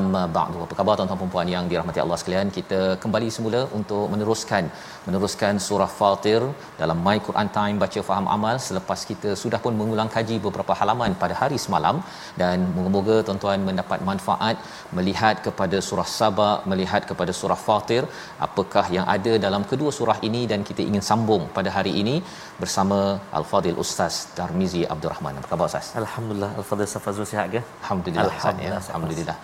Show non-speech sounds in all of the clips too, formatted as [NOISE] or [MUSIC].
Amma ba'du. Apa khabar tuan-tuan dan puan yang dirahmati Allah sekalian? Kita kembali semula untuk meneruskan meneruskan surah Fatir dalam My Quran Time baca faham amal selepas kita sudah pun mengulang kaji beberapa halaman pada hari semalam dan moga-moga tuan-tuan mendapat manfaat melihat kepada surah Saba, melihat kepada surah Fatir, apakah yang ada dalam kedua surah ini dan kita ingin sambung pada hari ini bersama Al-Fadil Ustaz Darmizi Abdul Rahman. Apa khabar Ustaz? Alhamdulillah Al-Fadhil Safazul sihat ke? Alhamdulillah ya. Alhamdulillah, Alhamdulillah.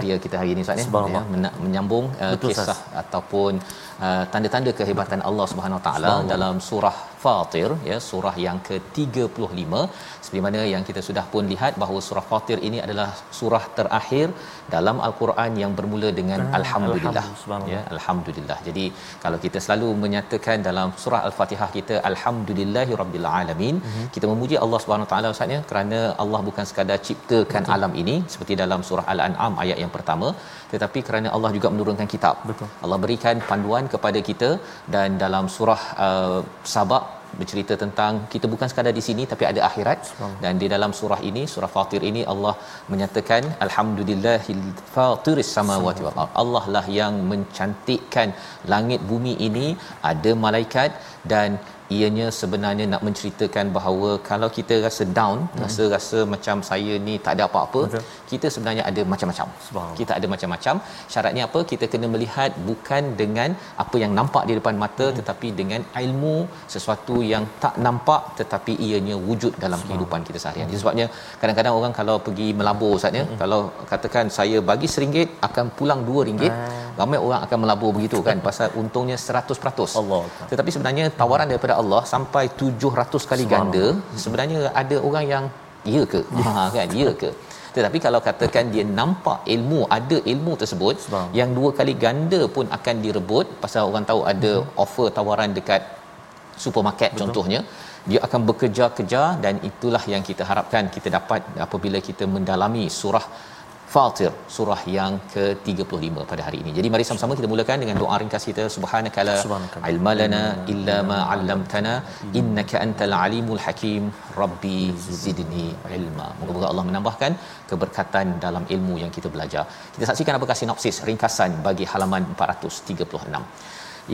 Ceria, kita hari ini Ustaz ya. Ya menyambung uh, Betul, kisah Ustaz. ataupun uh, tanda-tanda kehebatan Allah Subhanahu Taala dalam surah Fatir ya surah yang ke-35 seperti mana yang kita sudah pun lihat bahawa surah Fatir ini adalah surah terakhir dalam al-Quran yang bermula dengan Ah, alhamdulillah ya alhamdulillah. Jadi kalau kita selalu menyatakan dalam surah al-Fatihah kita alhamdulillahirabbil alamin Mhm. kita memuji Allah Subhanahu Taala Ustaz ya kerana Allah bukan sekadar ciptakan Betul. alam ini seperti dalam surah al-An'am ayat yang pertama tetapi kerana Allah juga menurunkan kitab. Betul. Allah berikan panduan kepada kita dan dalam surah uh, Sabak bercerita tentang kita bukan sekadar di sini tapi ada akhirat dan di dalam surah ini surah Fatir ini Allah menyatakan alhamdulillahil fatiris samawati wal ard Allah lah yang mencantikkan langit bumi ini ada malaikat dan ianya sebenarnya nak menceritakan bahawa kalau kita rasa down hmm. rasa rasa macam saya ni tak ada apa-apa Betul. kita sebenarnya ada macam-macam kita ada macam-macam syaratnya apa kita kena melihat bukan dengan apa yang nampak di depan mata hmm. tetapi dengan ilmu sesuatu yang tak nampak tetapi ianya wujud dalam kehidupan kita seharian hmm. sebabnya kadang-kadang orang kalau pergi melabur ustaz ya hmm. kalau katakan saya bagi RM1 akan pulang RM2 Ah. Ramai orang akan melabur begitu kan? Pasal untungnya 100% Allah. tetapi sebenarnya tawaran daripada Allah sampai 700 kali ganda sebenarnya ada orang yang ya ke? Ha kan? Ya ke? Tetapi kalau katakan dia nampak ilmu ada ilmu tersebut yang dua kali ganda pun akan direbut. Pasal orang tahu ada offer tawaran dekat supermarket Betul. contohnya dia akan bekerja-kejar dan itulah yang kita harapkan. Kita dapat apabila kita mendalami surah Fatir surah yang ke-35 pada hari ini. Jadi mari sama-sama kita mulakan dengan doa ringkas kita subhanakala Subhanaka. ilma lana illa ma 'allamtana innaka antal alimul hakim rabbi zidni ilma. Moga-moga Allah menambahkan keberkatan dalam ilmu yang kita belajar. Kita saksikan apakah sinopsis ringkasan bagi halaman 436.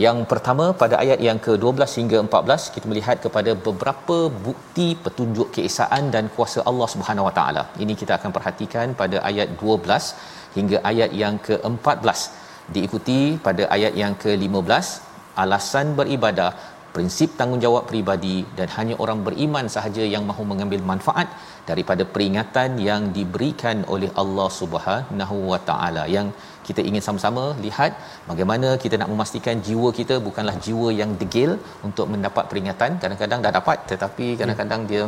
Yang pertama pada ayat yang ke-12 hingga 14 kita melihat kepada beberapa bukti petunjuk keesaan dan kuasa Allah Subhanahu Wa Taala. Ini kita akan perhatikan pada ayat 12 hingga ayat yang ke-14. Diikuti pada ayat yang ke-15 alasan beribadah prinsip tanggungjawab peribadi dan hanya orang beriman sahaja yang mahu mengambil manfaat daripada peringatan yang diberikan oleh Allah Subhanahu Wa Taala. Yang kita ingin sama-sama lihat bagaimana kita nak memastikan jiwa kita bukanlah jiwa yang degil untuk mendapat peringatan. Kadang-kadang dah dapat tetapi kadang-kadang dia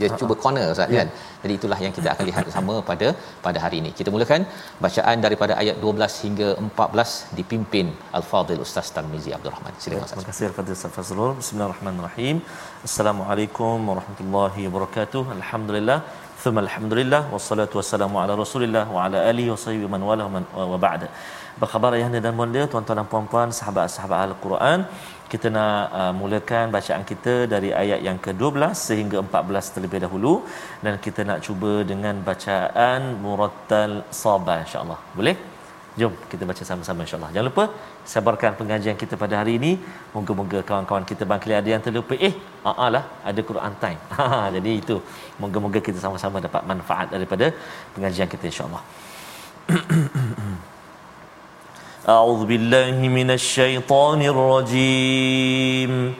dia cuba corner ustaz kan jadi itulah yang kita akan lihat bersama pada pada hari ini kita mulakan bacaan daripada ayat 12 hingga 14 dipimpin al-fadil ustaz Tarmizi Abdul Rahman silakan ustaz Terima kasih Al-Fadhil Ustaz Fazrul. Bismillahirrahmanirrahim. Assalamualaikum warahmatullahi wabarakatuh. Alhamdulillah. Thumma alhamdulillah wassalatu wassalamu ala Rasulillah wa ala alihi wa sahbihi man wala man wa ba'da. Apa khabar ayahanda dan bonda, tuan-tuan dan puan-puan, sahabat-sahabat Al-Quran? Kita nak uh, mulakan bacaan kita dari ayat yang ke-12 sehingga 14 terlebih dahulu dan kita nak cuba dengan bacaan murattal sabah insya-Allah. Boleh? Jom kita baca sama-sama insya-Allah. Jangan lupa sabarkan pengajian kita pada hari ini. Moga-moga kawan-kawan kita bangkit ada yang terlupa. Eh, aa lah ada Quran time. [LAUGHS] Ha, jadi itu moga-moga kita sama-sama dapat manfaat daripada pengajian kita insya-Allah. [CLEARS THROAT] أعوذ بالله من الشيطان الرجيم.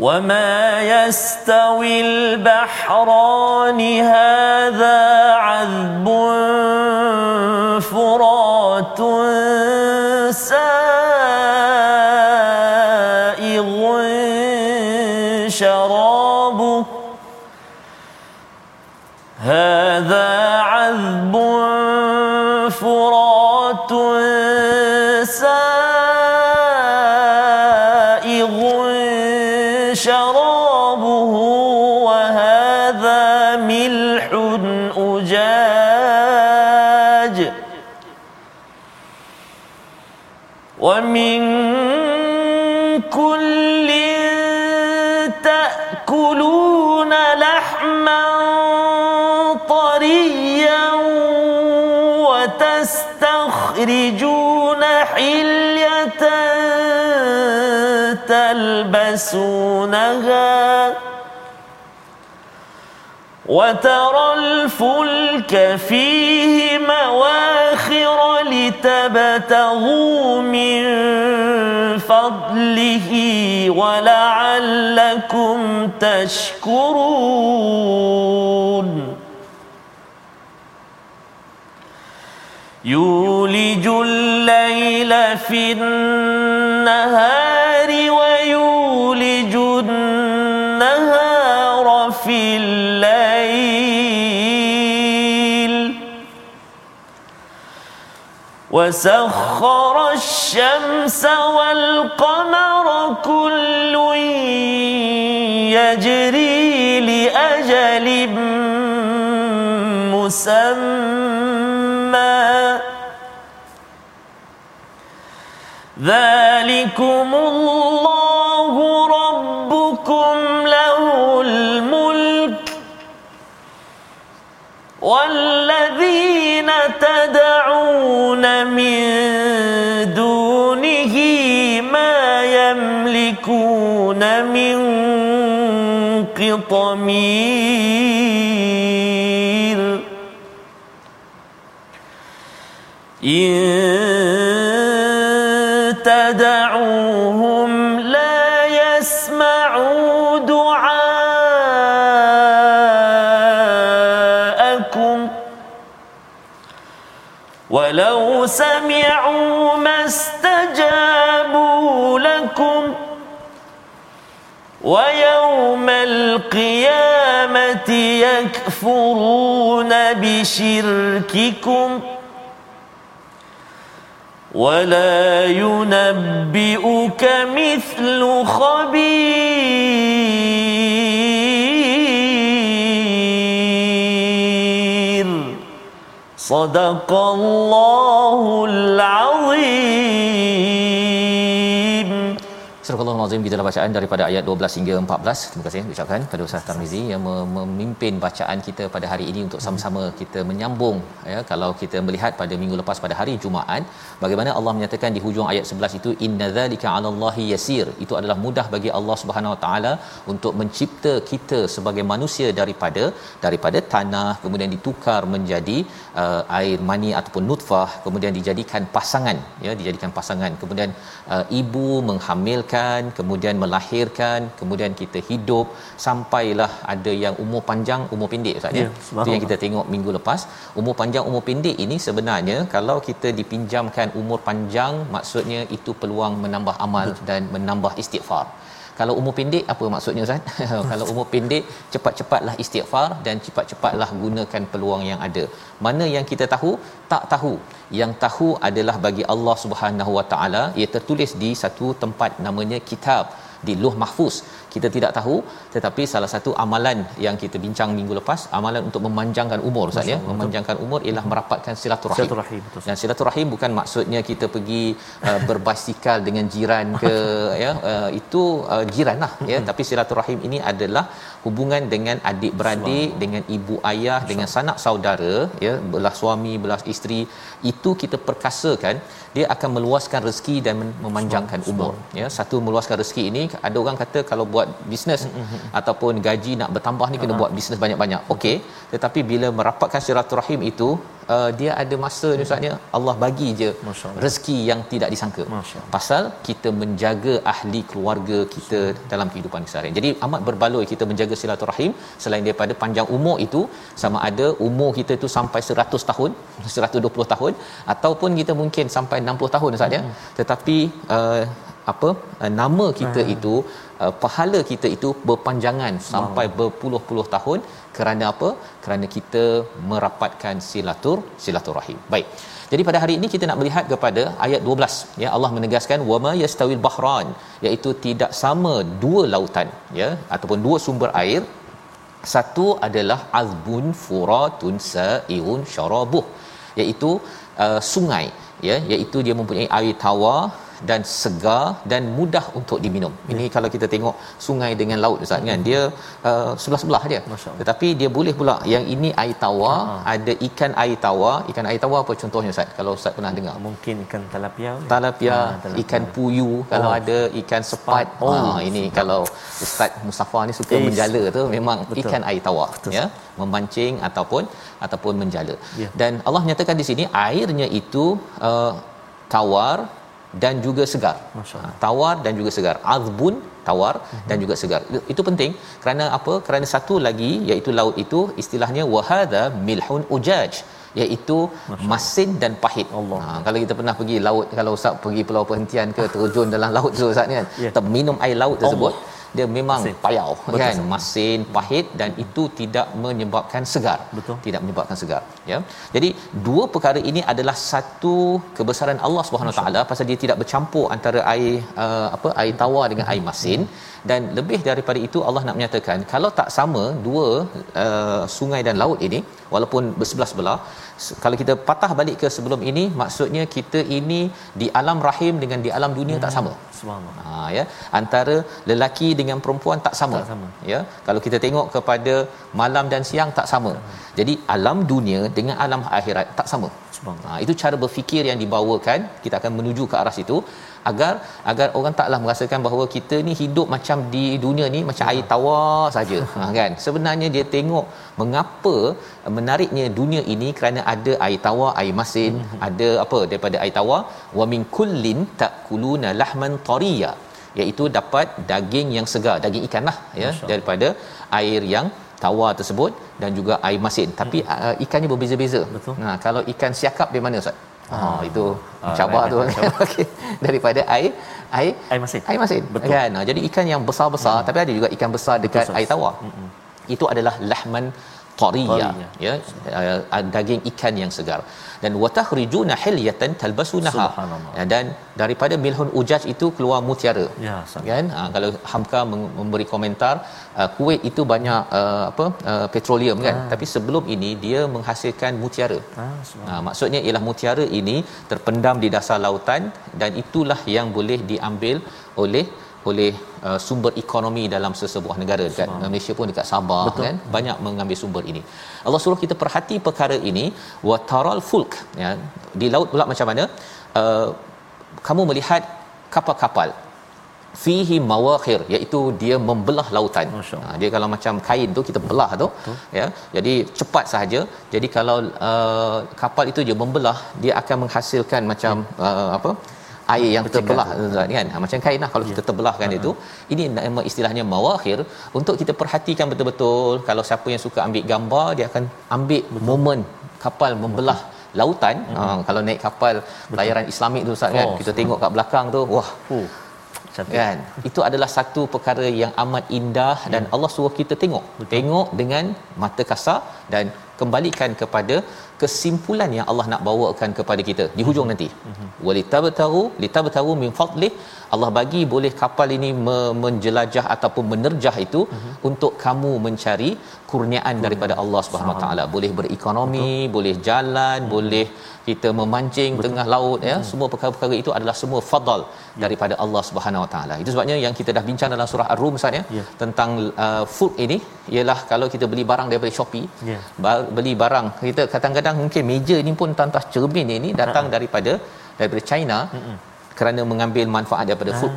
وما يستوي البحران هذا عذب فرات تلبسونها وترى الفلك فيه مواخر لتبتغوا من فضله ولعلكم تشكرون. يولج الليل في النهار في الليل. وسخر الشمس والقمر كل يجري لأجل مسمى. ذلكم الله يملكون من قطمير إن القيامة يكفرون بشرككم ولا ينبئك مثل خبير. صدق الله العظيم. Surah Al-Azim kita dalam bacaan daripada ayat 12 hingga 14. Terima kasih ucapkan kepada Ustaz Tarmizi yang memimpin bacaan kita pada hari ini untuk sama-sama kita menyambung ya kalau kita melihat pada minggu lepas pada hari Jumaat bagaimana Allah menyatakan di hujung ayat 11 itu innadzalika 'alallahi yasir. Itu adalah mudah bagi Allah Subhanahu Wa Taala untuk mencipta kita sebagai manusia daripada daripada tanah kemudian ditukar menjadi uh, air mani ataupun nutfah kemudian dijadikan pasangan ya dijadikan pasangan kemudian uh, ibu menghamilkan kemudian melahirkan kemudian kita hidup sampailah ada yang umur panjang umur pendek ustaz ya, Ya, itu yang kita tengok minggu lepas. Umur panjang umur pendek ini sebenarnya kalau kita dipinjamkan umur panjang maksudnya itu peluang menambah amal dan menambah istighfar kalau umur pendek apa maksudnya Ustaz? [LAUGHS] kalau umur pendek cepat-cepatlah istighfar dan cepat-cepatlah gunakan peluang yang ada. Mana yang kita tahu? Tak tahu. Yang tahu adalah bagi Allah Subhanahu Wa Taala ia tertulis di satu tempat namanya kitab di Luh Mahfuz. Kita tidak tahu tetapi salah satu amalan yang kita bincang minggu lepas amalan untuk memanjangkan umur Ustaz ya. Memanjangkan umur ialah merapatkan silaturahim. Silaturahim, betul. Dan silaturahim bukan maksudnya kita pergi uh, berbasikal dengan jiran ke [LAUGHS] ya. Uh, itu uh, jiran lah ya. Tapi silaturahim ini adalah hubungan dengan adik-beradik dengan ibu ayah dengan sanak saudara ya. Belah suami belah isteri itu kita perkasakan dia akan meluaskan rezeki dan memanjangkan umur ya. Satu meluaskan rezeki ini ada orang kata kalau buat bisnes mm-hmm. ataupun gaji nak bertambah ni kena uh-huh. buat bisnes banyak-banyak okey tetapi bila merapatkan silaturahim itu uh, dia ada masa ni ustaznya Allah bagi je rezeki yang tidak disangka pasal kita menjaga ahli keluarga kita dalam kehidupan seharian jadi amat berbaloi kita menjaga silaturahim selain daripada panjang umur itu sama ada umur kita tu sampai 100 tahun 120 tahun ataupun kita mungkin sampai 60 tahun saja hmm. tetapi uh, apa? Uh, nama kita hmm. itu uh, pahala kita itu berpanjangan sampai berpuluh-puluh tahun kerana apa? Kerana kita merapatkan silatur silaturahim. Baik. Jadi pada hari ini kita nak melihat kepada ayat 12 ya Allah menegaskan wama yastawil bahran iaitu tidak sama dua lautan ya ataupun dua sumber air. Satu adalah azbun furatun sa'irun syarabuh iaitu uh, sungai ya iaitu dia mempunyai air tawar dan segar dan mudah untuk diminum. Ya. Ini kalau kita tengok sungai dengan laut Ustaz kan dia uh, sebelah-sebelah dia. Tetapi dia boleh pula yang ini air tawar, ha. ada ikan air tawar. Ikan air tawar apa contohnya Ustaz? Kalau Ustaz pernah dengar. Mungkin ikan talapia. Talapia, ha, talapia. ikan puyu, oh. kalau ada ikan sepat. Oh, ha ini sepat. kalau Ustaz Mustafa ni suka Eish. menjala tu memang Betul. ikan air tawar Betul. ya, memancing ataupun ataupun menjala. Ya. Dan Allah nyatakan di sini airnya itu uh, tawar dan juga segar. Ha, tawar dan juga segar. Azbun tawar uh-huh. dan juga segar. Itu penting kerana apa? Kerana satu lagi iaitu laut itu istilahnya wahada milhun ujaj iaitu masin dan pahit. Allah. Ha, kalau kita pernah pergi laut kalau ustaz pergi pulau perhentian ke terjun dalam laut tu ustaz ni kan, yeah. terminum air laut tersebut Allah dia memang masin. payau Betul, kan sah. masin pahit dan hmm. itu tidak menyebabkan segar Betul. tidak menyebabkan segar ya jadi dua perkara ini adalah satu kebesaran Allah Subhanahu taala pasal dia tidak bercampur antara air uh, apa air tawar dengan air masin hmm. Dan lebih daripada itu Allah nak menyatakan kalau tak sama dua uh, sungai dan laut ini walaupun bersebelah-sebelah kalau kita patah balik ke sebelum ini maksudnya kita ini di alam rahim dengan di alam dunia hmm. tak sama. subhanallah. Ha ya. Antara lelaki dengan perempuan tak sama. tak sama. ya. Kalau kita tengok kepada malam dan siang tak sama. Hmm. jadi alam dunia dengan alam akhirat tak sama. Ha, itu cara berfikir yang dibawakan kita akan menuju ke arah situ agar agar orang taklah merasakan bahawa kita ni hidup macam di dunia ni macam air tawar saja. [LAUGHS] Ha, kan? Sebenarnya dia tengok mengapa menariknya dunia ini kerana ada air tawar air masin mm-hmm. ada apa daripada air tawar. Wa min kullin takuluna lahman tariya. Iaitu dapat daging yang segar daging ikan lah ya Masya daripada air yang tawar tersebut dan juga air masin. Tapi hmm. uh, ikannya berbeza-beza. Betul. Nah kalau ikan siakap di mana ustaz Ha oh, itu uh, cabar tu. [LAUGHS] Okey. Daripada air air air masin. Air masin. Betul. Kan. Jadi ikan yang besar-besar hmm. tapi ada juga ikan besar dekat Betul, air tawar. Hmm. Itu adalah lahman tariya ya uh, daging ikan yang segar. Dan watakhrijuna hilyatan talbasunaha ya, dan daripada milhun ujaj itu keluar mutiara. Ya kan? Ha, kalau hamka memberi komentar uh, Kuwait itu banyak uh, apa uh, petroleum kan? Ha. tapi sebelum ini dia menghasilkan mutiara. Ha, ha, maksudnya ialah mutiara ini terpendam di dasar lautan dan itulah yang boleh diambil oleh oleh uh, sumber ekonomi dalam sesebuah negara dekat Semang. Malaysia pun dekat Sabah Betul. kan banyak mengambil sumber ini. Allah suruh kita perhati perkara ini wa taral fulk ya di laut pula macam mana uh, kamu melihat kapal-kapal fihi mawakhir iaitu dia membelah lautan. Ha, dia kalau macam kain tu kita belah tu Betul. ya. Jadi cepat sahaja. Jadi kalau uh, kapal itu dia membelah dia akan menghasilkan macam ya. uh, apa air yang terbelah kan ha, macam kain lah kalau ya. kita terbelahkan uh-huh. itu ini nama istilahnya mawakhir untuk kita perhatikan betul-betul kalau siapa yang suka ambil gambar dia akan ambil betul. momen kapal membelah betul. lautan uh-huh. ha, kalau naik kapal pelayaran islamik tu Ustaz kan oh, kita tengok kat belakang tu wah uh. Cantik. kan itu adalah satu perkara yang amat indah dan ya. Allah suruh kita tengok Betul. tengok dengan mata kasar dan kembalikan kepada kesimpulan yang Allah nak bawakan kepada kita di hujung nanti. Walitabtaru litabtaru min fadlih Allah bagi boleh kapal ini me- menjelajah ataupun menerjah itu untuk kamu mencari kurniaan daripada Allah Subhanahu Wa Taala. Boleh berekonomi, boleh jalan, boleh kita memancing Betul. tengah laut ya. Semua perkara-perkara itu adalah semua fadal daripada Allah Subhanahu Wa Taala. Itu sebabnya yang kita dah bincang dalam surah Ar-Rum Ustaz ya Ya. tentang uh, food ini ialah kalau kita beli barang daripada Shopee, ba- beli barang kita kadang-kadang mungkin meja ni pun tantas cermin ini datang daripada daripada China kerana mengambil manfaat daripada food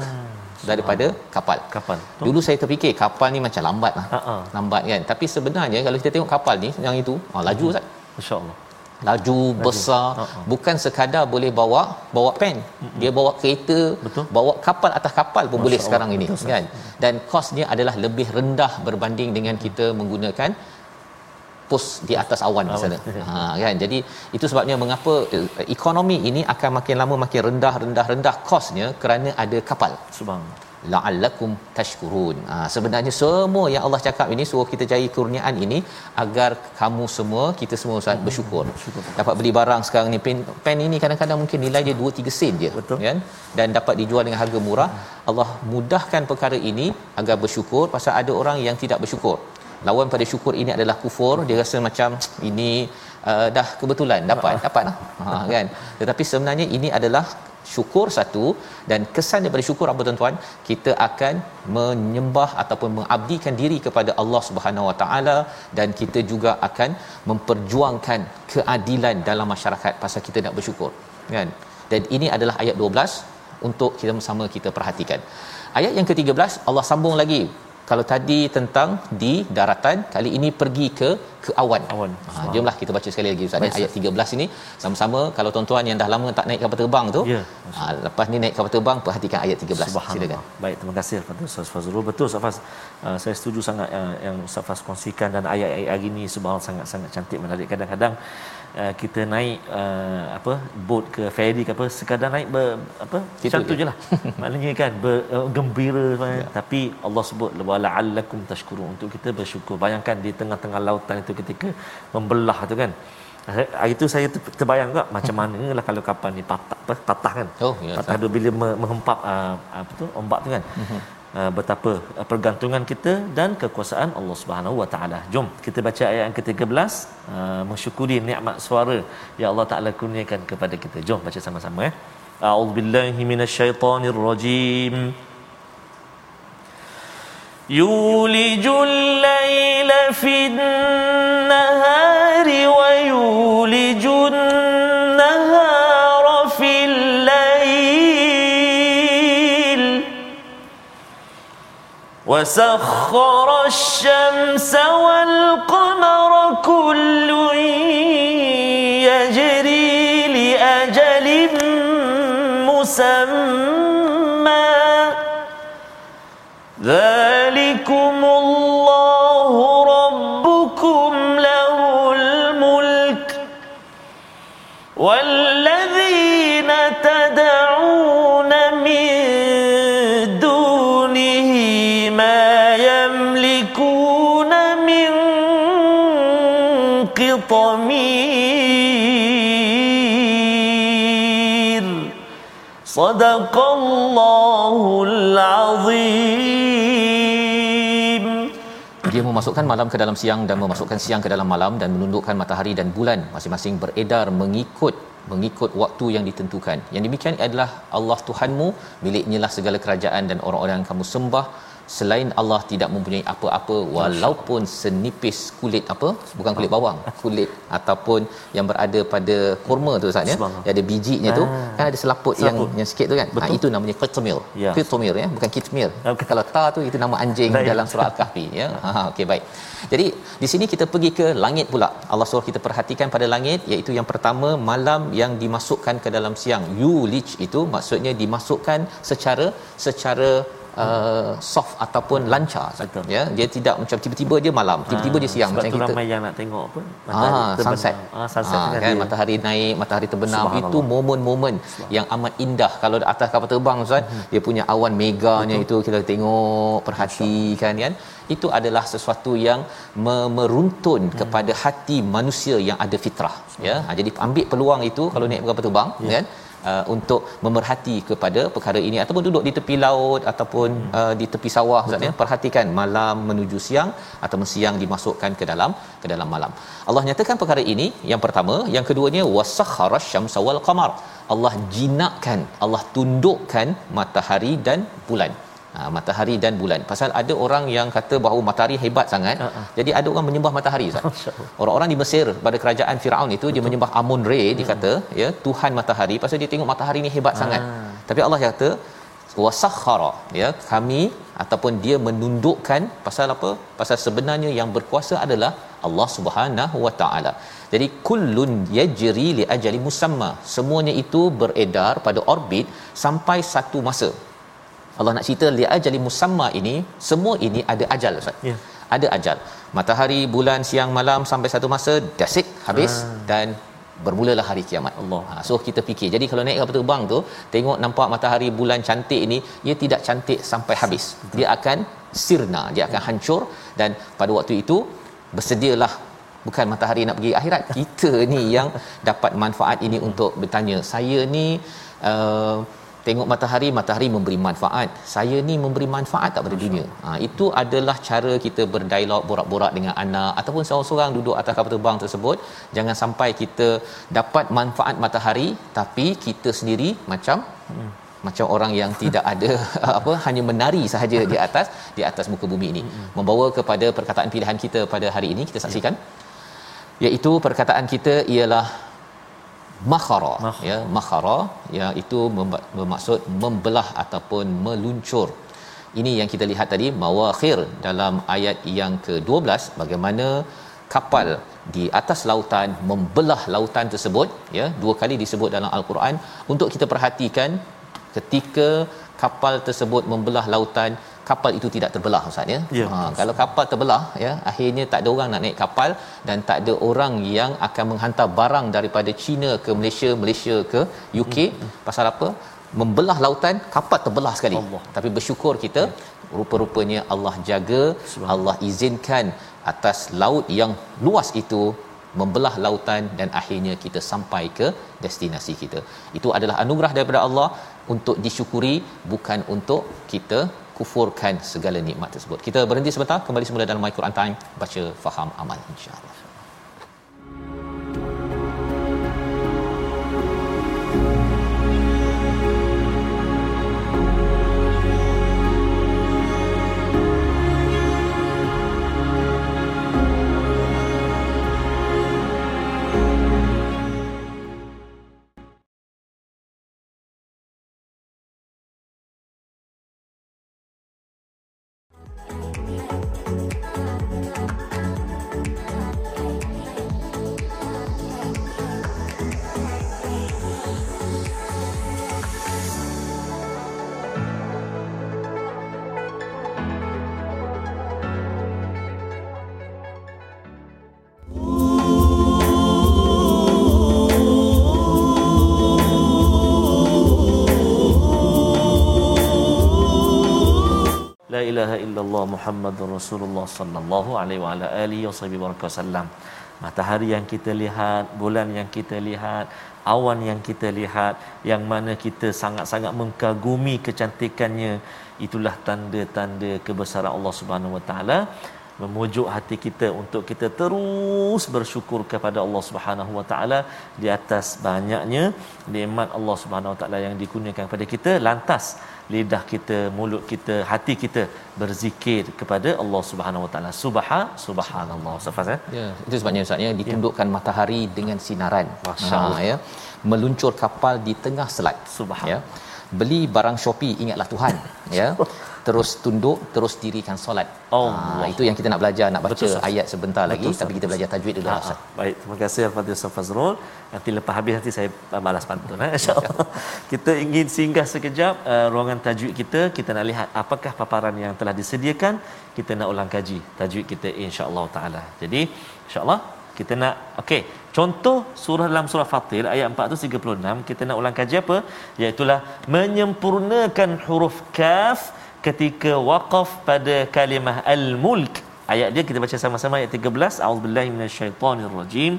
daripada kapal. Kapal. Dulu saya terfikir kapal ni macam lambat lah. Ha. Lambat kan. Tapi sebenarnya kalau kita tengok kapal ni yang itu, ah, laju Ustaz. Masya-Allah. Laju, besar, ha. bukan sekadar boleh bawa bawa pen. Dia bawa kereta, Betul. bawa kapal atas kapal pun boleh Allah. sekarang ini Betul, kan. Dan kosnya adalah lebih rendah berbanding dengan kita menggunakan pos di atas awan di sana. Ha kan. Jadi itu sebabnya mengapa eh, ekonomi ini akan makin lama makin rendah rendah rendah kosnya kerana ada kapal Subhanallah. la'allakum tashkurun. Ha, sebenarnya semua yang Allah cakap ini suruh kita cari kurniaan ini agar kamu semua kita semua Ustaz bersyukur. Dapat beli barang sekarang ni pen, pen ini kadang-kadang mungkin nilai dia 2 3 sen je Betul. kan dan dapat dijual dengan harga murah. Allah mudahkan perkara ini agar bersyukur pasal ada orang yang tidak bersyukur. Lawan pada syukur ini adalah kufur. Dia rasa macam ini uh, dah kebetulan dapat [LAUGHS] dapat lah. Ha kan. Tetapi sebenarnya ini adalah syukur satu dan kesan daripada syukur apa tuan-tuan kita akan menyembah ataupun mengabdikan diri kepada Allah Subhanahu Wa Taala dan kita juga akan memperjuangkan keadilan dalam masyarakat pasal kita nak bersyukur kan dan ini adalah ayat 12 untuk kita bersama kita perhatikan ayat yang ke-13 Allah sambung lagi kalau tadi tentang di daratan kali ini pergi ke ke awan Awan. ha, jomlah kita baca sekali lagi ustaz Baik, ayat 13 ini sama-sama kalau tuan-tuan yang dah lama tak naik kapal terbang tu Ya. ha, lepas ni naik kapal terbang perhatikan ayat 13 Subhanallah. silakan Baik, terima kasih kepada Ustaz Fazrul. Betul Ustaz Faz. Uh, saya setuju sangat uh, yang Ustaz Faz kongsikan dan ayat-ayat hari ini subhanallah sangat-sangat cantik menarik. Kadang-kadang uh, kita naik uh, apa boat ke ferry ke apa sekadar naik ber, apa macam tu je. je lah. [LAUGHS] Maknanya kan ber, uh, gembira ya. tapi Allah sebut wala'allakum tashkurun untuk kita bersyukur. Bayangkan di tengah-tengah lautan itu ketika membelah tu kan. Hari itu saya ter- terbayang juga macam [LAUGHS] mana lah kalau kapal ni patah apa patah kan. Oh, ya, patah dua bila me- menghempap uh, apa tu ombak tu kan. Uh, betapa uh, pergantungan kita dan kekuasaan Allah Subhanahu Wa Taala. Jom kita baca ayat yang ke-13 uh, mensyukuri nikmat suara yang Allah Taala kurniakan kepada kita. Jom baca sama-sama ya. A'udzubillahi minasyaitonirrajim. يولج الليل في النهار ويولج وسخر الشمس والقمر كل يجري لأجل مسمى. ذلكم الله ربكم له الملك والذين صدق الله العظيم dia memasukkan malam ke dalam siang dan memasukkan siang ke dalam malam dan menundukkan matahari dan bulan masing-masing beredar mengikut mengikut waktu yang ditentukan. Yang demikian adalah Allah Tuhanmu, miliknya lah segala kerajaan dan orang-orang yang kamu sembah selain Allah tidak mempunyai apa-apa walaupun senipis kulit apa? Bukan kulit bawang [LAUGHS] kulit ataupun yang berada pada kurma tu Ustaz ya. Ada bijinya tu. Ah. kan ada selaput, yang Selaput. yang sikit tu kan? Ha, itu namanya qitmir Ya. qitmir ya bukan kitmir. Okey. kalau ta tu itu nama anjing Baik. dalam surah al-kahfi ya. Ha okey baik. Jadi di sini kita pergi ke langit pula. Allah suruh kita perhatikan pada langit iaitu yang pertama malam yang dimasukkan ke dalam siang. Yulij itu maksudnya dimasukkan secara secara uh, soft ataupun lancar Betul. ya dia tidak macam tiba-tiba dia malam tiba-tiba dia siang Sebab macam kita ramai yang nak tengok apa Ah, sunset. ah, sunset Ah, kan, dia. matahari naik, matahari terbenam itu momen-momen yang amat indah. Kalau atas kapal terbang Ustaz, Mhm. dia punya awan meganya itu kita tengok, perhatikan kan. Itu adalah sesuatu yang me- meruntun Mhm. kepada hati manusia yang ada fitrah ya. Ha, jadi ambil peluang itu kalau naik kapal terbang Ya. kan Uh, untuk memerhati kepada perkara ini ataupun duduk di tepi laut ataupun Mhm. uh, di tepi sawah Ustaz ya perhatikan malam menuju siang ataupun siang dimasukkan ke dalam ke dalam malam. Allah nyatakan perkara ini yang pertama, yang keduanya wasakhara syamsa wal qamar. Allah jinakkan, Allah tundukkan matahari dan bulan. Ha, matahari dan bulan. Pasal ada orang yang kata bahawa matahari hebat sangat. Uh-uh. Jadi ada orang menyembah matahari Ustaz. Orang-orang di Mesir pada kerajaan Firaun itu dia menyembah Amun Re dia kata ya Tuhan matahari pasal dia tengok matahari ni hebat sangat. Tapi Allah kata wasakhara ya kami ataupun dia menundukkan pasal apa? Pasal sebenarnya yang berkuasa adalah Allah Subhanahu Wa Taala. Jadi kullun yajri li ajali musamma. Semuanya itu beredar pada orbit sampai satu masa. Allah nak cerita li ajali musamma ini semua ini ada ajal Ustaz. Ya. Ada ajal. Matahari, bulan, siang, malam sampai satu masa that's it habis dan bermulalah hari kiamat. Allah. Ha, so kita fikir. Jadi kalau naik kapal terbang tu tengok nampak matahari, bulan cantik ini, ia tidak cantik sampai habis. Dia akan sirna, dia akan hancur dan pada waktu itu bersedialah bukan matahari nak pergi akhirat [LAUGHS] kita ni yang dapat manfaat ini untuk bertanya saya ni uh, tengok matahari matahari memberi manfaat. Saya ni memberi manfaat tak pada dunia. Ha, itu adalah cara kita berdialog borak-borak dengan anak ataupun seorang-seorang duduk atas kapal terbang tersebut. Jangan sampai kita dapat manfaat matahari tapi kita sendiri macam hmm. macam orang yang tidak ada [LAUGHS] apa hanya menari sahaja di atas di atas muka bumi ini. Membawa kepada perkataan pilihan kita pada hari ini kita saksikan. Iaitu perkataan kita ialah makhara ya. Makhara. Ya itu bermaksud membelah ataupun meluncur. Ini yang kita lihat tadi mawakhir dalam ayat yang ke-12 bagaimana kapal di atas lautan membelah lautan tersebut ya dua kali disebut dalam al-Quran. Untuk kita perhatikan ketika kapal tersebut membelah lautan kapal itu tidak terbelah ustaz ya. Ya. Ha, kalau kapal terbelah ya akhirnya tak ada orang nak naik kapal dan tak ada orang yang akan menghantar barang daripada China ke Malaysia, Malaysia ke UK hmm. pasal apa? Membelah lautan kapal terbelah sekali. Allah. Tapi bersyukur kita rupa-rupanya Allah jaga, Allah izinkan atas laut yang luas itu membelah lautan dan akhirnya kita sampai ke destinasi kita. Itu adalah anugerah daripada Allah untuk disyukuri bukan untuk kita kufurkan segala nikmat tersebut. Kita berhenti sebentar kembali semula dalam My Quran Time baca faham amal insya-Allah. Ilaha illallah Muhammadur Rasulullah sallallahu alaihi wa ala alihi wasallam. Matahari yang kita lihat, bulan yang kita lihat, awan yang kita lihat, yang mana kita sangat-sangat mengagumi kecantikannya, itulah tanda-tanda kebesaran Allah Subhanahu wa taala memujuk hati kita untuk kita terus bersyukur kepada Allah Subhanahu wa taala di atas banyaknya nikmat Allah Subhanahu wa taala yang dikurniakan kepada kita lantas lidah kita mulut kita hati kita berzikir kepada Allah Subhanahu wa taala subhan subhanallah Ustaz eh Ya, itu sebabnya Ustaz ya ditundukkan matahari dengan sinaran. Masya Allah. ya. Meluncur kapal di tengah selat. Subhan. Ya. Beli barang Shopee ingatlah Tuhan, ya. [LAUGHS] terus tunduk terus dirikan solat Allah. itu yang kita nak belajar nak baca Betul, ayat sebentar lagi Betul, Ustaz. tapi kita belajar tajwid dulu Ha, ha. Baik, terima kasih Al-Fatihah Ustaz Fazrul. Nanti lepas habis nanti saya balas pantun eh insya-Allah. [LAUGHS] kita ingin singgah sekejap uh, ruangan tajwid kita, kita nak lihat apakah paparan yang telah disediakan, kita nak ulang kaji tajwid kita insya-Allah taala. Jadi insya-Allah kita nak okey contoh surah dalam surah Fatir ayat 436 kita nak ulang kaji apa iaitu menyempurnakan huruf kaf ketika waqaf pada kalimah al-mulk ayat dia kita baca sama-sama ayat 13 a'udzubillahi minasyaitonirrajim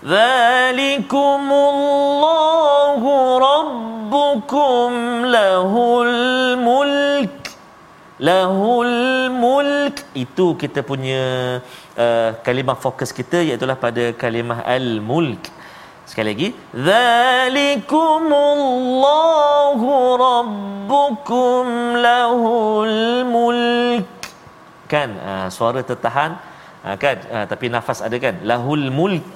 ذلكم الله ربكم له الملك له الملك itu kita punya uh, kalimah fokus kita iaitu pada kalimah al-mulk sekali lagi. Zalikumullahu rabbukum lahul mulk. Kan? Uh, suara tertahan. Uh, kan? Uh, tapi nafas ada kan? Lahul mulk.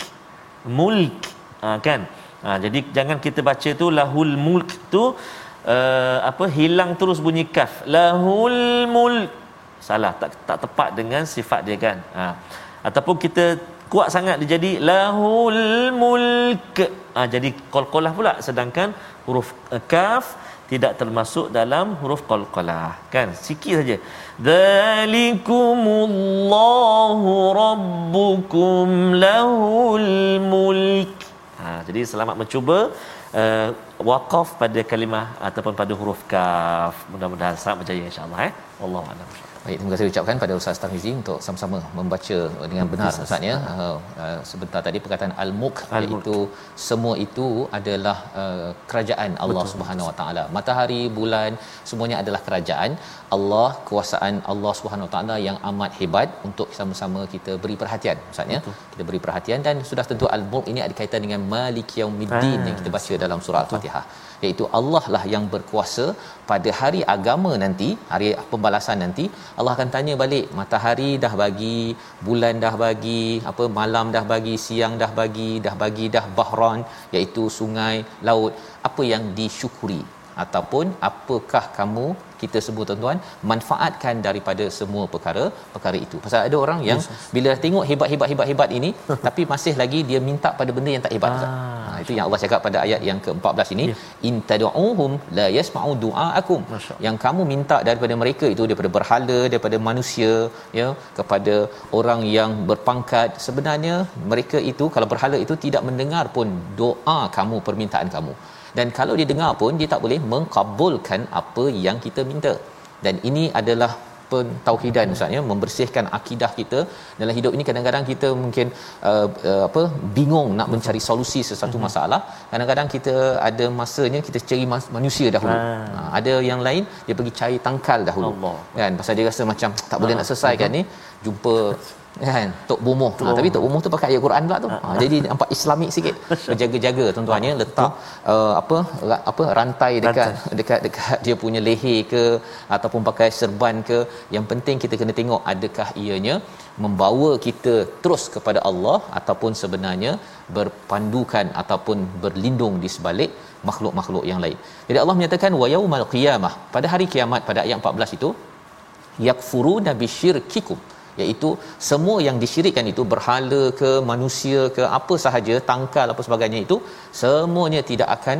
Mulk. Uh, kan? Uh, jadi jangan kita baca tu lahul mulk tu uh, apa hilang terus bunyi kaf. Lahul mulk. Salah. Tak tak tepat dengan sifat dia kan? Ha. ataupun kita kuat sangat dia jadi lahul mulk. Ha, jadi qalqalah pula. Sedangkan huruf uh, kaf tidak termasuk dalam huruf qalqalah kan? Sikit saja. Zalikumullahu rabbukum lahul mulk. Ha, jadi selamat mencuba uh, waqaf pada kalimah ataupun pada huruf kaf. Mudah-mudahan sangat berjaya insyaallah eh. Wallahu a'lam Baik, terima kasih ucapkan pada Ustaz Tarmizi untuk sama-sama membaca dengan benar Ustaz ya. Uh, uh, sebentar tadi perkataan al-mulk iaitu semua itu adalah uh, kerajaan Allah Betul, Subhanahu Wa Taala. Matahari, bulan, semuanya adalah kerajaan Allah, kuasaan Allah Subhanahu Wa Taala yang amat hebat untuk sama-sama kita beri perhatian Ustaz ya. Kita beri perhatian dan sudah tentu al-mulk ini ada kaitan dengan Malik Yaumiddin yang kita baca dalam surah Al-Fatihah. Iaitu Allah lah yang berkuasa pada hari agama nanti hari pembalasan nanti Allah akan tanya balik matahari dah bagi bulan dah bagi apa malam dah bagi siang dah bagi dah bagi dah bahran iaitu sungai laut. Apa yang disyukuri? Ataupun apakah kamu kita sebut tuan-tuan manfaatkan daripada semua perkara perkara itu. Pasal ada orang yang bila tengok hebat-hebat hebat-hebat ini [LAUGHS] tapi masih lagi dia minta pada benda yang tak hebat. Ah. ha, itu yang Allah cakap pada ayat yang ke-14 ini. Ya. in tad'uhum la yasma'u du'aakum. Yang kamu minta daripada mereka itu daripada berhala daripada manusia ya kepada orang yang berpangkat. Sebenarnya mereka itu kalau berhala itu tidak mendengar pun doa kamu permintaan kamu dan kalau dia dengar pun dia tak boleh mengkabulkan apa yang kita minta. Dan ini adalah pentauhidan Ustaz ya. Membersihkan akidah kita. Dalam hidup ini kadang-kadang kita mungkin uh, uh, apa bingung nak mencari solusi sesuatu Mhm. masalah. Kadang-kadang kita ada masanya kita cari mas- manusia dahulu. Ah. ha, ada yang lain dia pergi cari tangkal dahulu. Allah. kan? Pasal dia rasa macam tak boleh Ah, nak selesaikan ni. Jumpa kan? Tok bomoh. Ha, tapi tok bomoh. Tu pakai ayat Quran pula tu. Ha, jadi nampak islamik sikit. Berjaga-jaga tuan-tuan ya letak uh, apa ra- apa rantai dekat [LAUGHS] dekat dekat dia punya leher ke ataupun pakai serban ke. Yang penting kita kena tengok adakah ianya membawa kita terus kepada Allah ataupun sebenarnya berpandukan ataupun berlindung di sebalik makhluk-makhluk yang lain. Jadi Allah menyatakan wa yaumal qiyamah. Pada hari kiamat pada ayat 14 itu yakfuruna bisyirkikum iaitu semua yang disyirikkan itu berhala ke manusia ke apa sahaja tangkal apa sebagainya itu semuanya tidak akan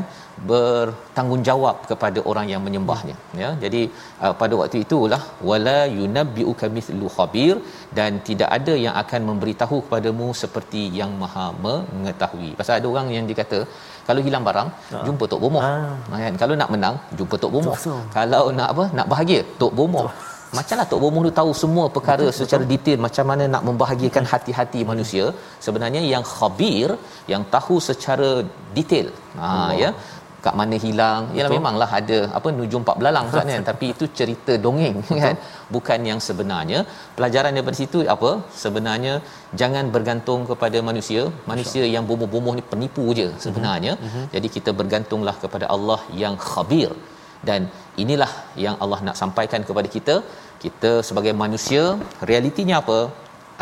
bertanggungjawab kepada orang yang menyembahnya. Ya jadi uh, pada waktu itulah wala yunabbiuka mithlu khabir dan tidak ada yang akan memberitahu kepadamu seperti yang maha mengetahui. Pasal ada orang yang dikata kalau hilang barang jumpa tok bomoh. Ah. kan? Kalau nak menang jumpa tok bomoh. Kalau nak apa? Nak bahagia tok bomoh macamlah tok bomoh tu tahu semua perkara betul, secara betul. detail macam mana nak membahagiakan hati-hati manusia. Sebenarnya yang khabir yang tahu secara detail. Ha ya. Kat mana hilang. Yalah memanglah ada apa nujum empat belalang kan. Tapi itu cerita dongeng [LAUGHS] kan? Bukan yang sebenarnya. Pelajaran daripada situ apa? Sebenarnya jangan bergantung kepada manusia. Manusia yang bomoh-bomoh ni penipu je sebenarnya. Jadi kita bergantunglah kepada Allah yang khabir dan inilah yang Allah nak sampaikan kepada kita kita sebagai manusia realitinya apa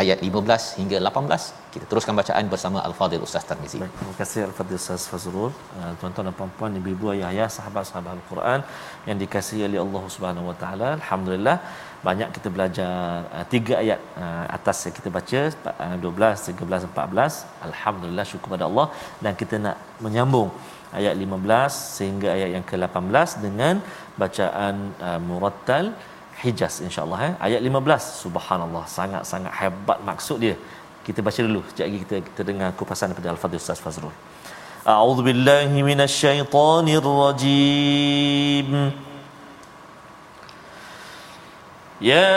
ayat 15 hingga 18 kita teruskan bacaan bersama al-fadil ustaz Tarmizi Baik, terima kasih Al-Fadhil Ustaz Fazrul. Uh, tuan-tuan dan puan-puan, ibu-ibu, ayah-ayah, sahabat-sahabat Al-Quran yang dikasihi oleh Allah Subhanahu Wa Taala. Alhamdulillah banyak kita belajar uh, tiga ayat uh, atas yang kita baca uh, 12, 13, 14. Alhamdulillah syukur pada Allah dan kita nak menyambung ayat 15 sehingga ayat yang ke-18 dengan bacaan uh, murattal Hijaz insya-Allah eh. Ayat 15 subhanallah sangat-sangat hebat maksud dia. Kita baca dulu sekejap lagi kita kita dengar kupasan daripada Al-Fadhil Ustaz Fazrul. A'udzu billahi minasyaitonir rajim. Ya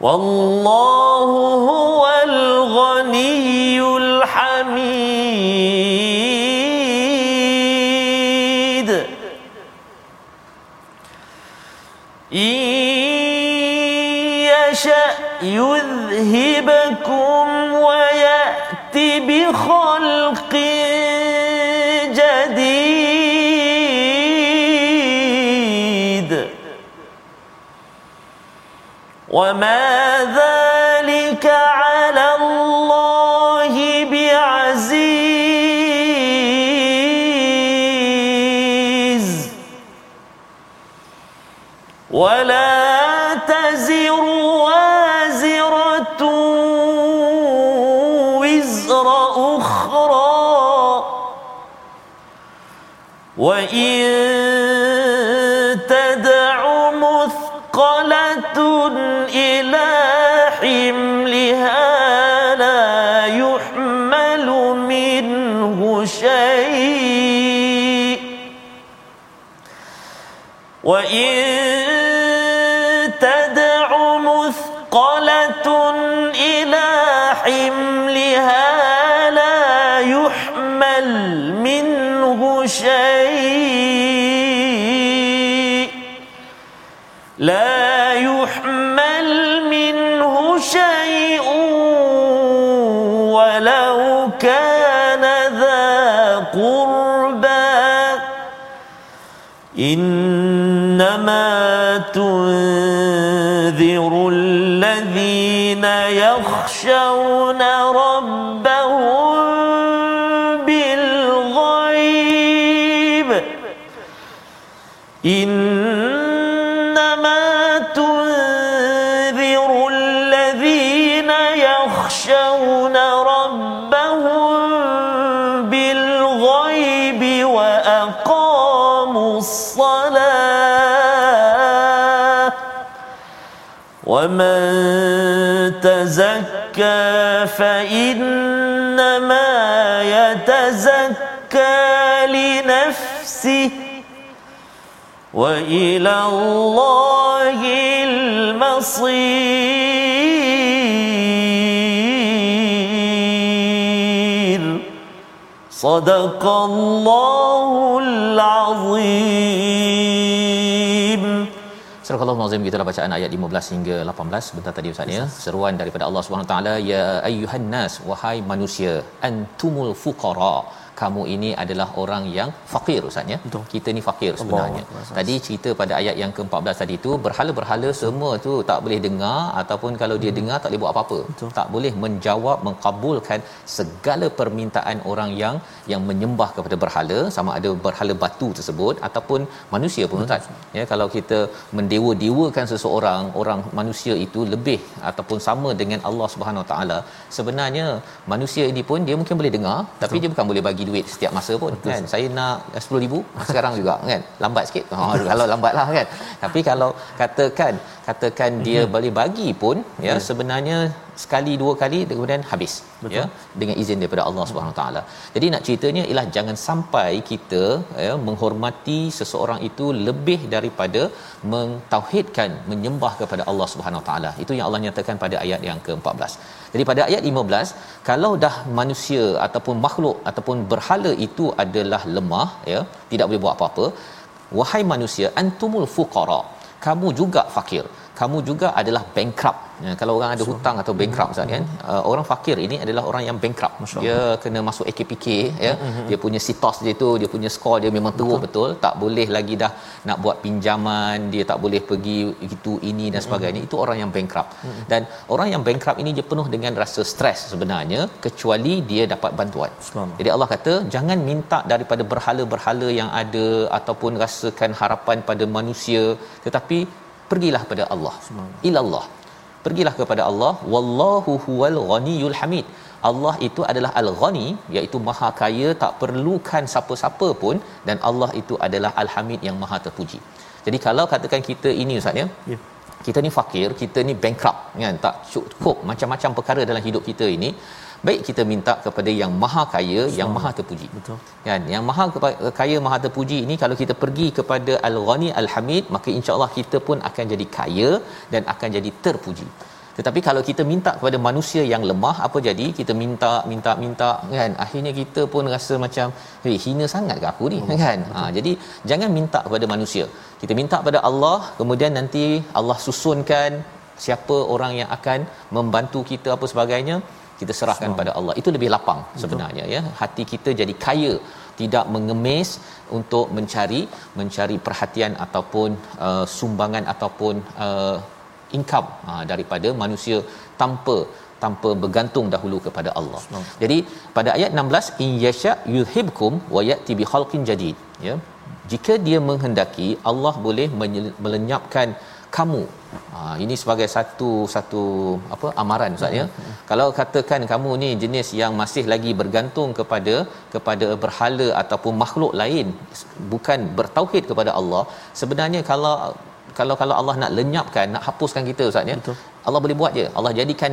والله هو الغني الحميد. إن يشأ يذهبكم ويأت بخلق جديد. وما وإن تدع مثقلة إلى حملها لا يحمل منه شيء. لا يحمل منه شيء ولو كان ذا قربى. إنما تنذر الذين يخشون ومن تزكى فإنما يتزكى لنفسه وإلى الله المصير. صدق الله العظيم. Surah Al-Azim kita bacaan ayat 15 hingga 18 sebentar tadi Ustaz ya. Seruan daripada Allah Subhanahu Taala ya ayyuhan nas wahai manusia antumul fuqara kamu ini adalah orang yang fakir Ustaz ya. Betul. Kita ni fakir sebenarnya. Allah. Tadi cerita pada ayat yang ke-14 tadi tu berhala-berhala semua tu tak boleh dengar ataupun kalau dia dengar tak boleh buat apa-apa. Betul. Tak boleh menjawab mengkabulkan segala permintaan orang yang yang menyembah kepada berhala sama ada berhala batu tersebut ataupun manusia pun Ustaz. Ya kalau kita mendewa-dewakan seseorang, orang manusia itu lebih ataupun sama dengan Allah Subhanahu Wa Taala. Sebenarnya manusia ini pun dia mungkin boleh dengar tapi dia bukan boleh bagi duit setiap masa pun Betul. kan. Saya nak 10000 [LAUGHS] sekarang juga kan. Lambat sikit. Ha [LAUGHS] kalau lambatlah kan. Tapi kalau katakan katakan dia boleh bagi pun ya sebenarnya sekali dua kali kemudian habis Betul. ya dengan izin daripada Allah Subhanahu taala. Jadi nak ceritanya ialah jangan sampai kita ya menghormati seseorang itu lebih daripada mentauhidkan menyembah kepada Allah Subhanahu taala. Itu yang Allah nyatakan pada ayat yang ke-14. Jadi pada ayat 15 kalau dah manusia ataupun makhluk ataupun berhala itu adalah lemah ya tidak boleh buat apa-apa wahai manusia antumul fuqara kamu juga fakir kamu juga adalah bankrupt. Ya, kalau orang ada hutang atau bankrupt ustaz kan? uh, orang fakir ini adalah orang yang bankrupt. Dia kena masuk AKPK ya. Mm-hmm. dia punya sitos dia tu dia punya skor dia memang teruk betul. betul. Tak boleh lagi dah nak buat pinjaman dia tak boleh pergi itu ini dan sebagainya. mm-hmm. itu orang yang bankrupt. Mm-hmm. dan orang yang bankrupt ini dia penuh dengan rasa stres sebenarnya kecuali dia dapat bantuan. Jadi Allah kata jangan minta daripada berhala-berhala yang ada ataupun rasakan harapan pada manusia tetapi pergilah kepada Allah. Ilallah. Pergilah kepada Allah. Wallahu huwal ghaniyul hamid. Allah itu adalah al-ghani iaitu maha kaya tak perlukan siapa-siapa pun dan Allah itu adalah al-hamid yang maha terpuji. Jadi kalau katakan kita ini ustaz ya yeah. kita ni fakir kita ni bankrupt kan? Tak cukup macam-macam perkara dalam hidup kita ini baik kita minta kepada yang maha kaya so, yang maha terpuji. Betul. Kan? Yang maha kaya maha terpuji ini kalau kita pergi kepada al-ghani al-hamid maka insya-Allah kita pun akan jadi kaya dan akan jadi terpuji. Tetapi kalau kita minta kepada manusia yang lemah apa jadi? Kita minta minta minta kan? Akhirnya kita pun rasa macam hey hina sangat ke aku ni? Oh, kan? ha, jadi jangan minta kepada manusia. Kita minta kepada Allah kemudian nanti Allah susunkan siapa orang yang akan membantu kita apa sebagainya kita serahkan pada Allah itu lebih lapang sebenarnya Betul. ya hati kita jadi kaya tidak mengemis untuk mencari mencari perhatian ataupun uh, sumbangan ataupun uh, income uh, daripada manusia tanpa tanpa bergantung dahulu kepada Allah. Hmm. Jadi pada ayat 16 in yasha yuhibkum wa yati bi khalqin jadid ya. Jika dia menghendaki Allah boleh melenyapkan kamu. Ha, ini sebagai satu satu apa amaran ustaz ya. Hmm. Kalau katakan kamu ni jenis yang masih lagi bergantung kepada kepada berhala ataupun makhluk lain bukan bertauhid kepada Allah, sebenarnya kalau kalau kalau Allah nak lenyapkan, nak hapuskan kita ustaz ya. Allah boleh buat je. Allah jadikan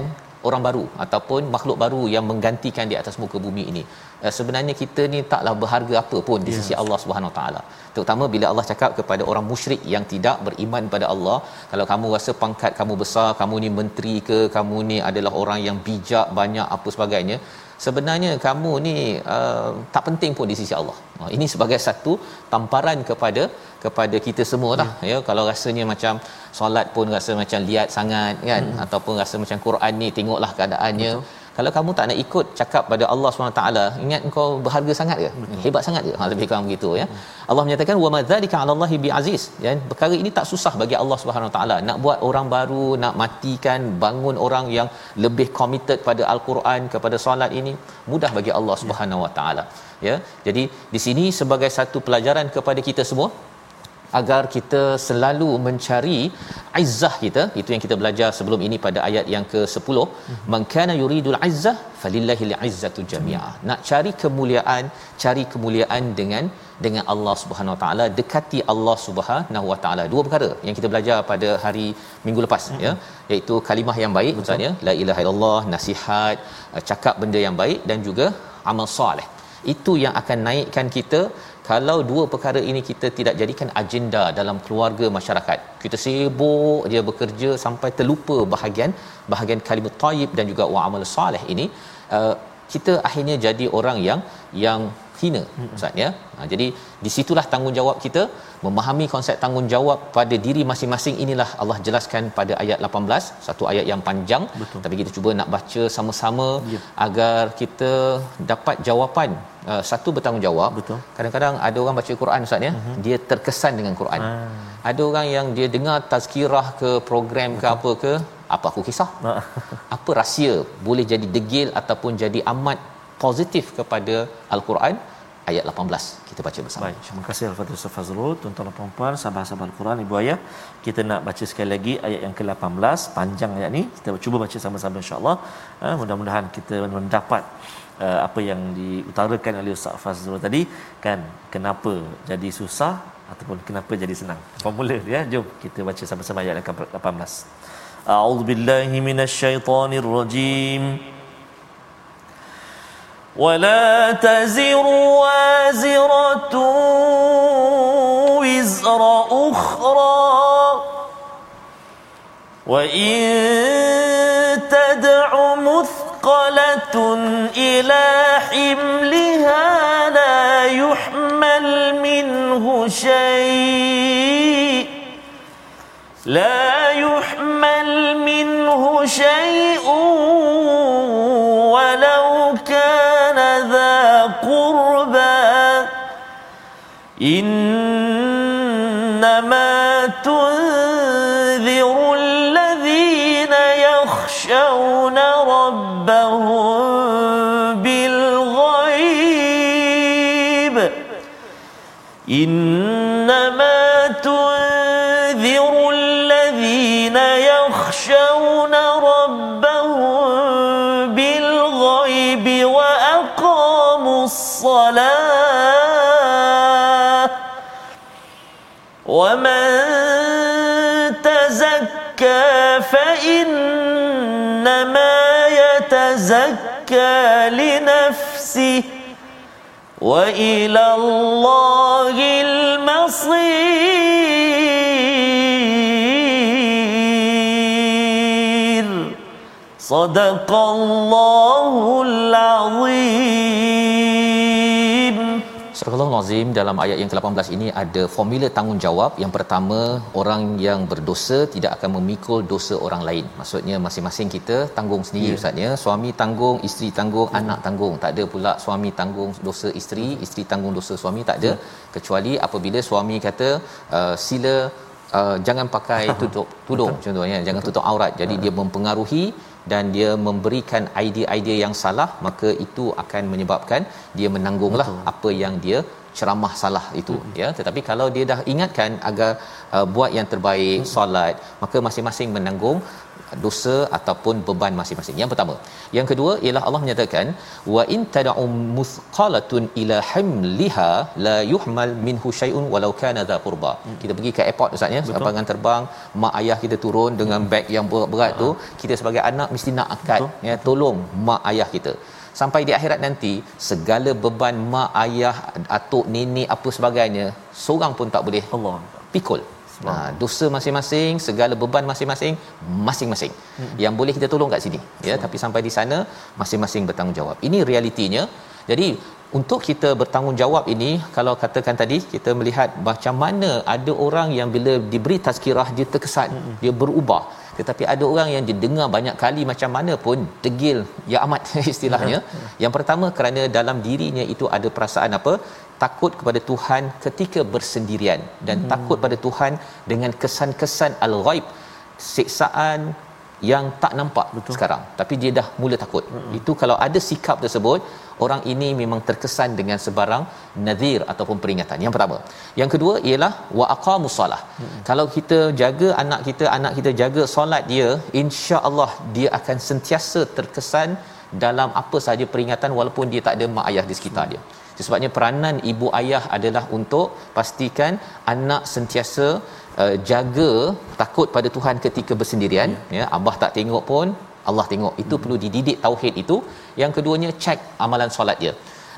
orang baru ataupun makhluk baru yang menggantikan di atas muka bumi ini. Uh, sebenarnya kita ni taklah berharga apa pun di yeah. sisi Allah Subhanahu taala. Terutama bila Allah cakap kepada orang musyrik yang tidak beriman pada Allah, kalau kamu rasa pangkat kamu besar, kamu ni menteri ke, kamu ni adalah orang yang bijak banyak apa sebagainya, sebenarnya kamu ni uh, tak penting pun di sisi Allah. Uh, ini sebagai satu tamparan kepada kepada kita semua lah ya. ya kalau rasanya macam solat pun rasa macam liat sangat kan hmm. ataupun rasa macam Quran ni tengoklah keadaannya Betul. Kalau kamu tak nak ikut cakap pada Allah SWT ingat kau berharga sangat ke? Betul. hebat sangat ke? Ha lebih kurang begitu ya. Hmm. Allah menyatakan wa madzalika 'ala Allah bi aziz ya perkara ini tak susah bagi Allah SWT nak buat orang baru nak matikan bangun orang yang lebih committed pada al-Quran kepada solat ini. Mudah bagi Allah Subhanahu Wa Taala ya. Jadi di sini sebagai satu pelajaran kepada kita semua agar kita selalu mencari izzah kita. Itu yang kita belajar sebelum ini pada ayat yang ke-10 man kana yuridul izzah falillahil izzatu jami'ah nak cari kemuliaan cari kemuliaan dengan dengan Allah Subhanahu Wa Taala. Dekati Allah Subhanahu Wa Taala. Dua perkara yang kita belajar pada hari minggu lepas mm-hmm. ya iaitu kalimah yang baik maksudnya la ilaha illallah nasihat cakap benda yang baik dan juga amal soleh. Itu yang akan naikkan kita kalau dua perkara ini kita tidak jadikan agenda dalam keluarga masyarakat kita sibuk dia bekerja sampai terlupa bahagian bahagian kalimat tayyib dan juga wa amal soleh ini uh, kita akhirnya jadi orang yang yang hina ustaz ya ha, jadi di situlah tanggungjawab kita memahami konsep tanggungjawab pada diri masing-masing inilah Allah jelaskan pada ayat 18 satu ayat yang panjang Betul. tapi kita cuba nak baca sama-sama ya. agar kita dapat jawapan uh, satu bertanggungjawab Betul. kadang-kadang ada orang baca Quran ustaz ya uh-huh. dia terkesan dengan Quran uh. ada orang yang dia dengar tazkirah ke program Betul. ke apa ke apa aku kisah uh. apa rahsia boleh jadi degil ataupun jadi amat positif kepada al-Quran ayat 18 kita baca bersama. Baik, terima kasih Al-Fatihah Ustaz Fazrul, tuan-tuan dan puan-puan, sahabat-sahabat Al-Quran, ibu ayah. Kita nak baca sekali lagi ayat yang ke-18, panjang ayat ni. Kita cuba baca sama-sama insya-Allah. Ha, mudah-mudahan kita mendapat uh, apa yang diutarakan oleh Ustaz Fazrul tadi kan kenapa jadi susah ataupun kenapa jadi senang. Formula dia, jom kita baca sama-sama ayat yang ke-18. A'udzubillahi minasyaitonirrajim. rajim. ولا تزر وازرة وزر أخرى. وإن تدع مثقلة إلى حملها لا يحمل منه شيء. لا يحمل منه شيء إنما تنذر الذين يخشون ربهم بالغيب. إنما يتزكى لنفسه وإلى الله المصير. صدق الله العظيم. Surah Al-Azim dalam ayat yang ke-18 ini ada formula tanggungjawab. Yang pertama, orang yang berdosa tidak akan memikul dosa orang lain. Maksudnya masing-masing kita tanggung sendiri yeah. ustaz ya. Suami tanggung, isteri tanggung, yeah. anak tanggung. Tak ada pula suami tanggung dosa isteri, isteri tanggung dosa suami, tak ada. Yeah. Kecuali apabila suami kata uh, sila Uh, jangan pakai [LAUGHS] tutup tudung Betul. contohnya jangan Betul. tutup aurat jadi uh. dia mempengaruhi dan dia memberikan idea-idea yang salah maka itu akan menyebabkan dia menanggunglah Betul. apa yang dia ceramah salah itu hmm. ya tetapi kalau dia dah ingatkan agar uh, buat yang terbaik hmm. solat maka masing-masing menanggung dosa ataupun beban masing-masing. Yang pertama. Yang kedua ialah Allah menyatakan wa in tad'u muthqalatun ila hamliha la yuhmal minhu shay'un walau kana dha qurba. Hmm. Kita pergi ke airport ustaz ya, lapangan terbang, mak ayah kita turun dengan beg yang berat-berat tu, kita sebagai anak mesti nak angkat ya, tolong mak ayah kita sampai di akhirat nanti segala beban mak ayah atuk nenek apa sebagainya seorang pun tak boleh Allah pikul Ha, dosa masing-masing, segala beban masing-masing, masing-masing. Hmm. Yang boleh kita tolong kat sini, ya, tapi sampai di sana masing-masing bertanggungjawab. Ini realitinya. Jadi, untuk kita bertanggungjawab ini, kalau katakan tadi kita melihat macam mana ada orang yang bila diberi tazkirah dia terkesan, hmm. dia berubah. Tetapi ada orang yang didengar banyak kali macam mana pun degil ya amat [LAUGHS] istilahnya. Hmm. Yang pertama kerana dalam dirinya itu ada perasaan apa? takut kepada Tuhan ketika bersendirian dan hmm. takut pada Tuhan dengan kesan-kesan al-ghaib siksaan yang tak nampak Betul. sekarang tapi dia dah mula takut hmm. itu kalau ada sikap tersebut orang ini memang terkesan dengan sebarang nadhir ataupun peringatan. Yang pertama. Yang kedua ialah wa aqamus solah hmm. kalau kita jaga anak kita anak kita jaga solat dia insya-Allah dia akan sentiasa terkesan dalam apa sahaja peringatan walaupun dia tak ada mak ayah di sekitar hmm. dia. Sebabnya peranan ibu ayah adalah untuk pastikan anak sentiasa uh, jaga takut pada Tuhan ketika bersendirian. Ya, ya abah tak tengok pun Allah tengok. Itu hmm. perlu dididik tauhid itu. Yang keduanya cek amalan solat dia.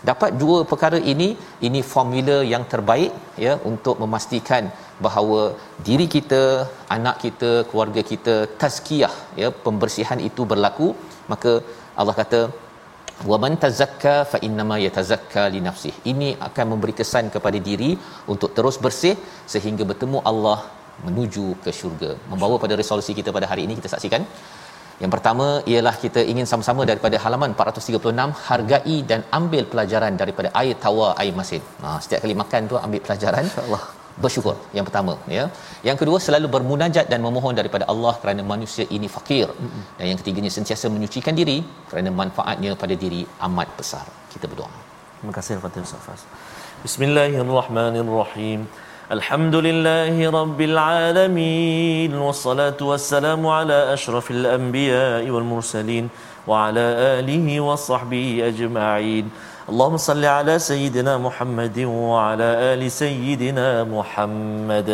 Dapat dua perkara ini. Ini formula yang terbaik ya untuk memastikan bahawa diri kita anak kita keluarga kita tazkiyah ya pembersihan itu berlaku. Maka Allah kata wa man tazakka fa innama yatazakka li nafsih. Ini akan memberi kesan kepada diri untuk terus bersih sehingga bertemu Allah menuju ke syurga. Membawa pada resolusi kita pada hari ini kita saksikan yang pertama ialah kita ingin sama-sama daripada halaman 436 hargai dan ambil pelajaran daripada air tawar air masin. Ha, setiap kali makan tu ambil pelajaran. insya-Allah. Bersyukur yang pertama ya. Yang kedua selalu bermunajat dan memohon daripada Allah kerana manusia ini fakir. Mm-hmm. dan yang ketiganya sentiasa menyucikan diri kerana manfaatnya pada diri amat besar. Kita berdoa. Terima kasih kepada Ustaz Bismillahirrahmanirrahim الحمد لله رب العالمين والصلاة والسلام على أشرف الأنبياء والمرسلين وعلى آله وصحبه أجمعين اللهم صل على سيدنا محمد وعلى آل سيدنا محمد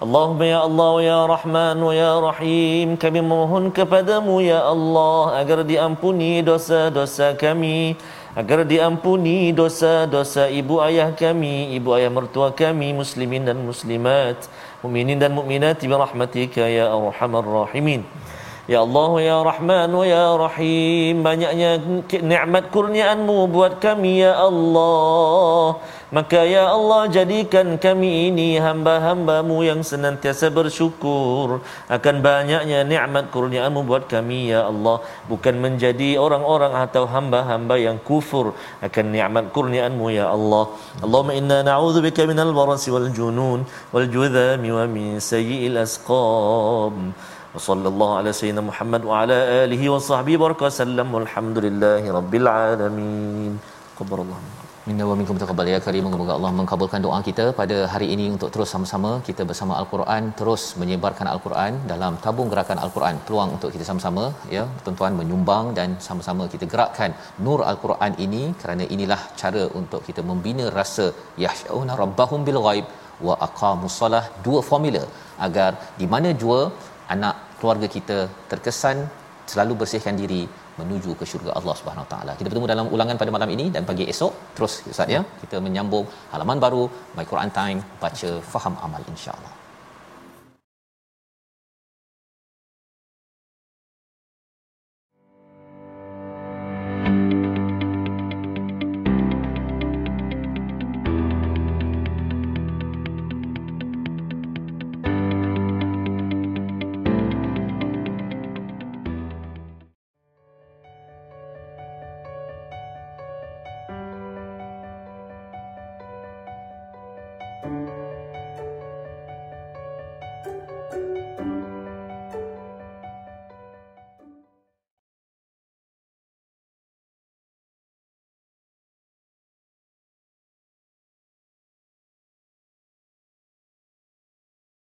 اللهم ya Allah ya Rahman ya Rahim kami memohon kepadamu ya Allah agar diampuni dosa-dosa kami agar diampuni dosa-dosa ibu ayah kami ibu ayah mertua kami muslimin dan muslimat mukminin dan mukminat bi rahmatika ya arhamar rahimin. Ya Allah ya Rahman ya Rahim banyaknya nikmat kurniaanmu buat kami ya Allah Maka ya Allah jadikan kami ini hamba-hambamu yang senantiasa bersyukur akan banyaknya nikmat kurniaanmu buat kami ya Allah bukan menjadi orang-orang atau hamba-hamba yang kufur akan nikmat kurniaanmu ya Allah Allahumma inna na'udzubika minal barasi wal junun wal judhami wa min sayyi'il asqam وصلى الله على سيدنا محمد وعلى آله وصحبه وبارك وسلم والحمد لله رب العالمين قبر الله Minna wa minkum taqabbal ya karim. Semoga Allah mengkabulkan doa kita pada hari ini untuk terus sama-sama kita bersama al-Quran terus menyebarkan al-Quran dalam tabung gerakan al-Quran. Peluang untuk kita sama-sama ya tuan-tuan menyumbang dan sama-sama kita gerakkan nur al-Quran ini kerana inilah cara untuk kita membina rasa yahsyauna rabbahum bil ghaib wa aqamus solah dua formula agar di mana jua anak keluarga kita terkesan selalu bersihkan diri menuju ke syurga Allah Subhanahu taala. Kita bertemu dalam ulangan pada malam ini dan pagi esok terus Ustaz ya kita menyambung halaman baru My Quran Time baca faham amal insya-Allah.